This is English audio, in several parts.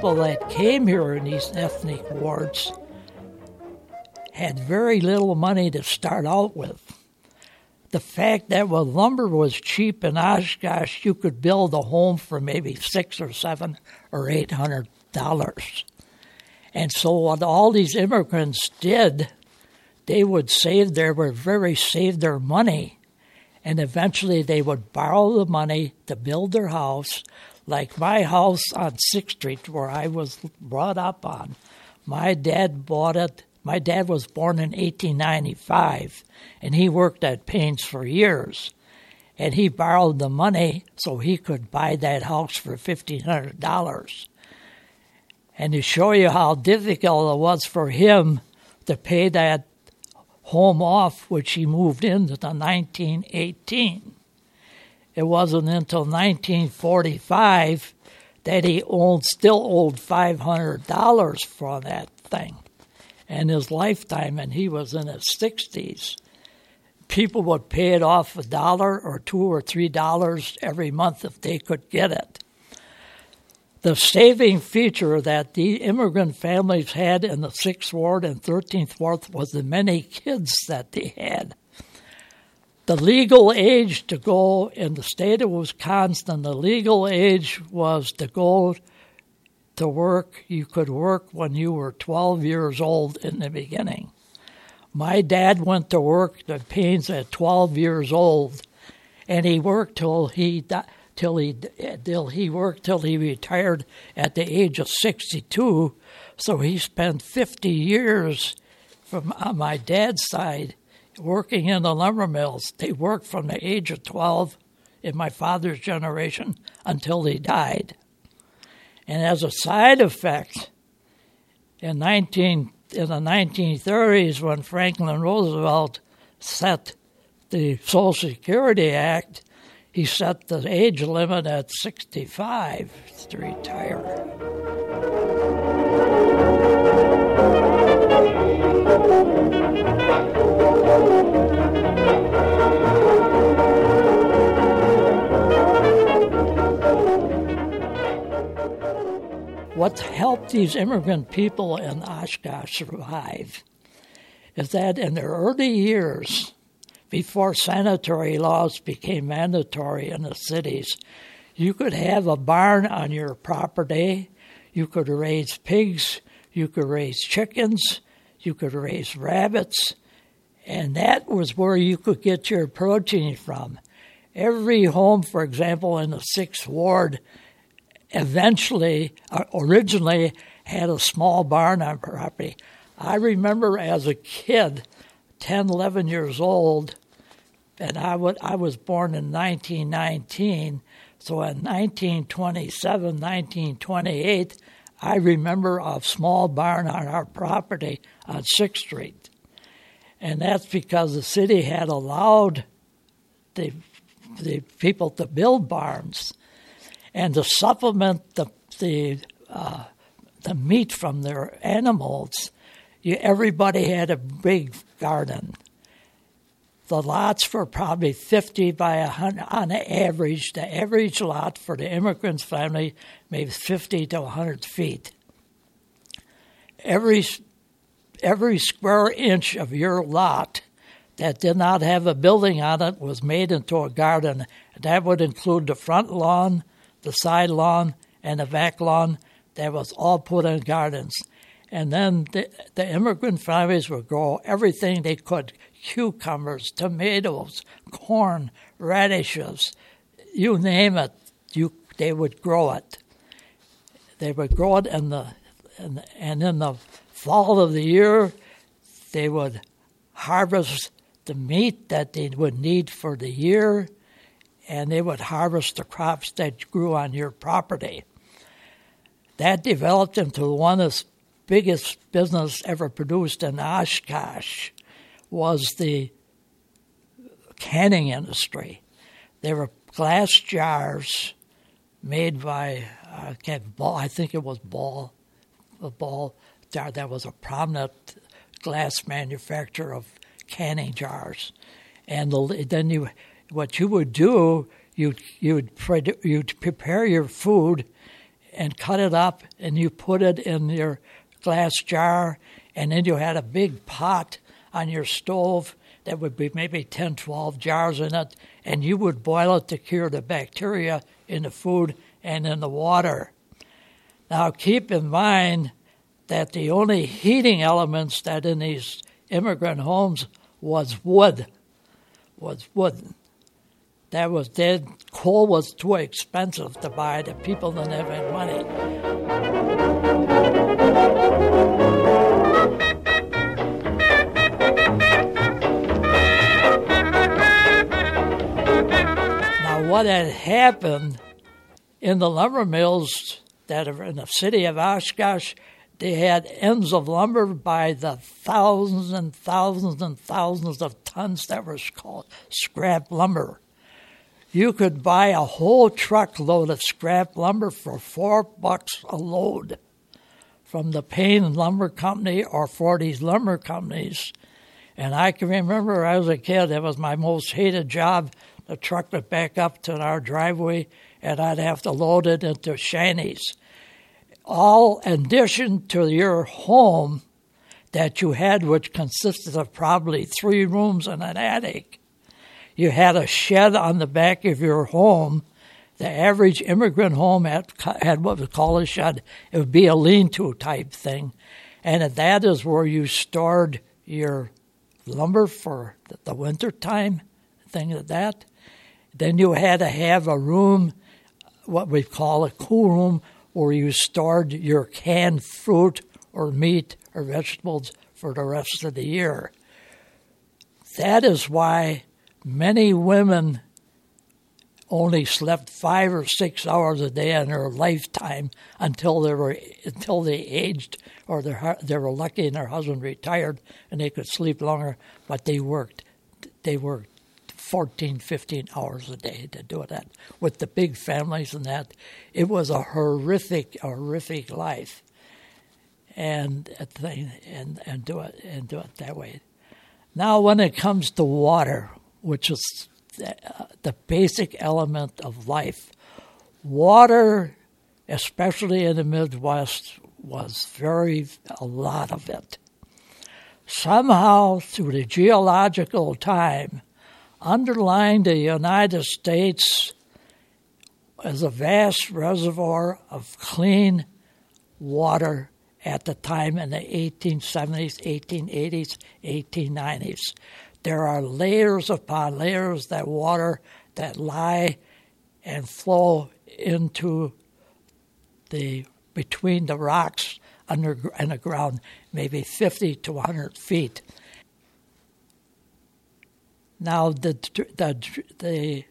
people that came here in these ethnic wards had very little money to start out with. The fact that when lumber was cheap in Oshkosh, you could build a home for maybe six or seven or eight hundred dollars. And so what all these immigrants did, they would save their would very save their money and eventually they would borrow the money to build their house like my house on Sixth Street where I was brought up on. My dad bought it my dad was born in 1895, and he worked at Paine's for years. And he borrowed the money so he could buy that house for $1,500. And to show you how difficult it was for him to pay that home off, which he moved into the 1918. It wasn't until 1945 that he owed, still owed $500 for that thing in his lifetime, and he was in his 60s. People would pay it off a dollar or two or three dollars every month if they could get it. The saving feature that the immigrant families had in the 6th Ward and 13th Ward was the many kids that they had. The legal age to go in the state of Wisconsin, the legal age was to go to work, you could work when you were 12 years old in the beginning. My dad went to work at Paine's at 12 years old, and he worked till he till he till he worked till he retired at the age of 62. So he spent 50 years from on my dad's side working in the lumber mills. They worked from the age of 12 in my father's generation until he died. And as a side effect, in 19 in the 1930s, when Franklin Roosevelt set the Social Security Act, he set the age limit at 65 to retire. What helped these immigrant people in Oshkosh survive is that in their early years, before sanitary laws became mandatory in the cities, you could have a barn on your property, you could raise pigs, you could raise chickens, you could raise rabbits, and that was where you could get your protein from. Every home, for example, in the sixth ward eventually, uh, originally, had a small barn on property. I remember as a kid, 10, 11 years old, and I, would, I was born in 1919. So in 1927, 1928, I remember a small barn on our property on 6th Street. And that's because the city had allowed the, the people to build barns and to supplement the the uh, the meat from their animals, you, everybody had a big garden. The lots were probably 50 by 100 on average. The average lot for the immigrants' family maybe 50 to 100 feet. Every every square inch of your lot that did not have a building on it was made into a garden. That would include the front lawn, the side lawn and the back lawn that was all put in gardens. And then the, the immigrant families would grow everything they could cucumbers, tomatoes, corn, radishes, you name it, you, they would grow it. They would grow it in the, in the, and in the fall of the year, they would harvest the meat that they would need for the year and they would harvest the crops that grew on your property. That developed into one of the biggest business ever produced in Oshkosh was the canning industry. There were glass jars made by uh, Ball, I think it was Ball, a Ball jar that was a prominent glass manufacturer of canning jars, and the, then you what you would do, you'd, you'd, you'd prepare your food and cut it up, and you put it in your glass jar, and then you had a big pot on your stove that would be maybe 10, 12 jars in it, and you would boil it to cure the bacteria in the food and in the water. Now, keep in mind that the only heating elements that in these immigrant homes was wood, was wood. That was dead. Coal was too expensive to buy. The people didn't have any money. Now, what had happened in the lumber mills that are in the city of Oshkosh, they had ends of lumber by the thousands and thousands and thousands of tons that were called scrap lumber. You could buy a whole truckload of scrap lumber for four bucks a load from the Paine Lumber Company or Forties Lumber Companies. And I can remember as a kid, that was my most hated job. The truck would back up to our driveway, and I'd have to load it into shanties. All addition to your home that you had, which consisted of probably three rooms and an attic, you had a shed on the back of your home. The average immigrant home had, had what was called a shed. It would be a lean to type thing. And that is where you stored your lumber for the winter time, thing like that. Then you had to have a room, what we call a cool room, where you stored your canned fruit or meat or vegetables for the rest of the year. That is why many women only slept five or six hours a day in their lifetime until they were until they aged or they were lucky and their husband retired and they could sleep longer. But they worked they worked 14, 15 hours a day to do that with the big families and that. It was a horrific, horrific life, and uh, and and do it and do it that way. Now, when it comes to water, which is uh, the basic element of life. Water, especially in the Midwest, was very, a lot of it. Somehow, through the geological time, underlying the United States is a vast reservoir of clean water at the time in the 1870s, 1880s, 1890s. There are layers upon layers that water that lie and flow into the between the rocks under and the ground, maybe 50 to 100 feet. Now the the the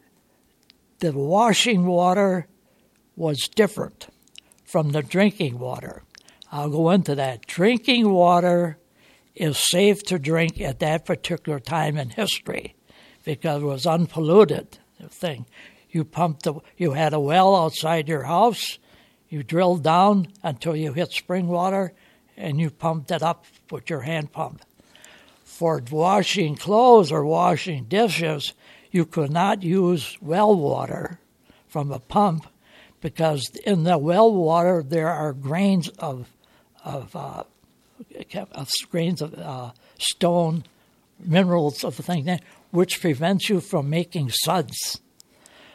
the washing water was different from the drinking water. I'll go into that. Drinking water is safe to drink at that particular time in history because it was unpolluted thing. You pumped the, you had a well outside your house, you drilled down until you hit spring water, and you pumped it up with your hand pump. For washing clothes or washing dishes, you could not use well water from a pump because in the well water there are grains of of uh, of grains of uh, stone, minerals of the thing, which prevents you from making suds.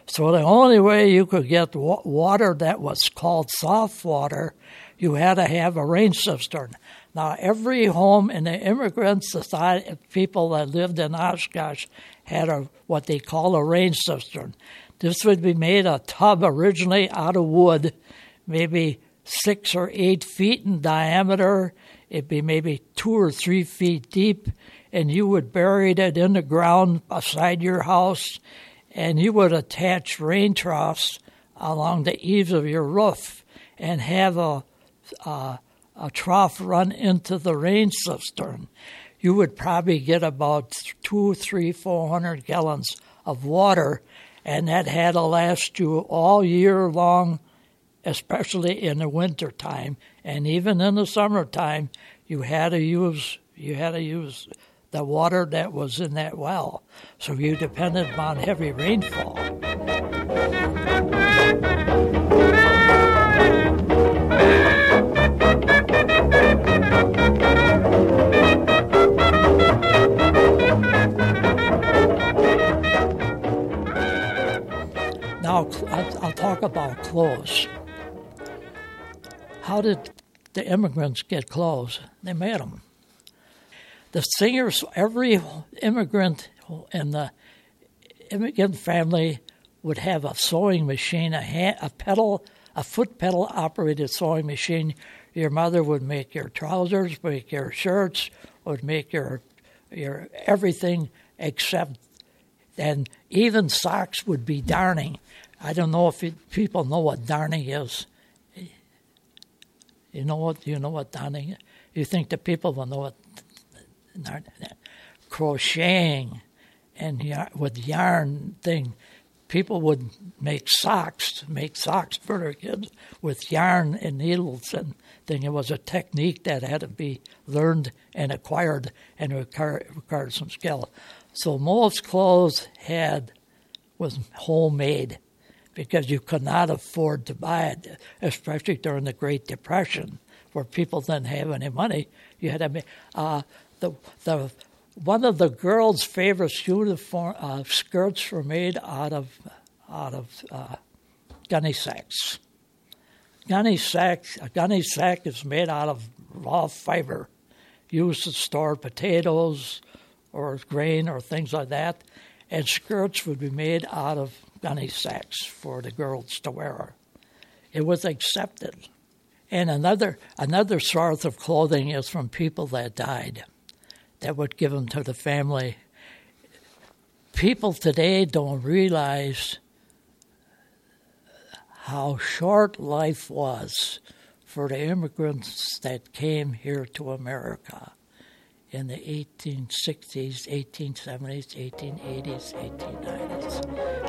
So the only way you could get water that was called soft water, you had to have a rain cistern. Now every home in the immigrant society, people that lived in Oshkosh, had a what they call a rain cistern. This would be made a tub originally out of wood, maybe six or eight feet in diameter It'd be maybe two or three feet deep, and you would bury it in the ground beside your house, and you would attach rain troughs along the eaves of your roof and have a, a, a trough run into the rain cistern. You would probably get about two, three, four hundred gallons of water, and that had to last you all year long especially in the winter time and even in the summertime, you had to use you had to use the water that was in that well. So you depended upon heavy rainfall. Now, I'll talk about clothes. How did the immigrants get clothes? They made them. The singers, every immigrant in the immigrant family would have a sewing machine, a, hand, a pedal, a foot pedal operated sewing machine. Your mother would make your trousers, make your shirts, would make your your everything except and even socks would be darning. I don't know if it, people know what darning is. You know what? You know what darning? You think the people will know what crocheting and with yarn thing. People would make socks, make socks for their kids with yarn and needles and thing. It was a technique that had to be learned and acquired and required some skill. So most clothes had was homemade because you could not afford to buy it, especially during the Great Depression, where people didn't have any money. You had to uh, the the one of the girls' favorite uniform uh, skirts were made out of out of uh, gunny sacks. Gunny sack a gunny sack is made out of raw fiber, used to store potatoes or grain or things like that, and skirts would be made out of gunny sacks for the girls to wear. It was accepted. And another another source of clothing is from people that died that would give them to the family. People today don't realize how short life was for the immigrants that came here to America in the 1860s, 1870s, 1880s, 1890s.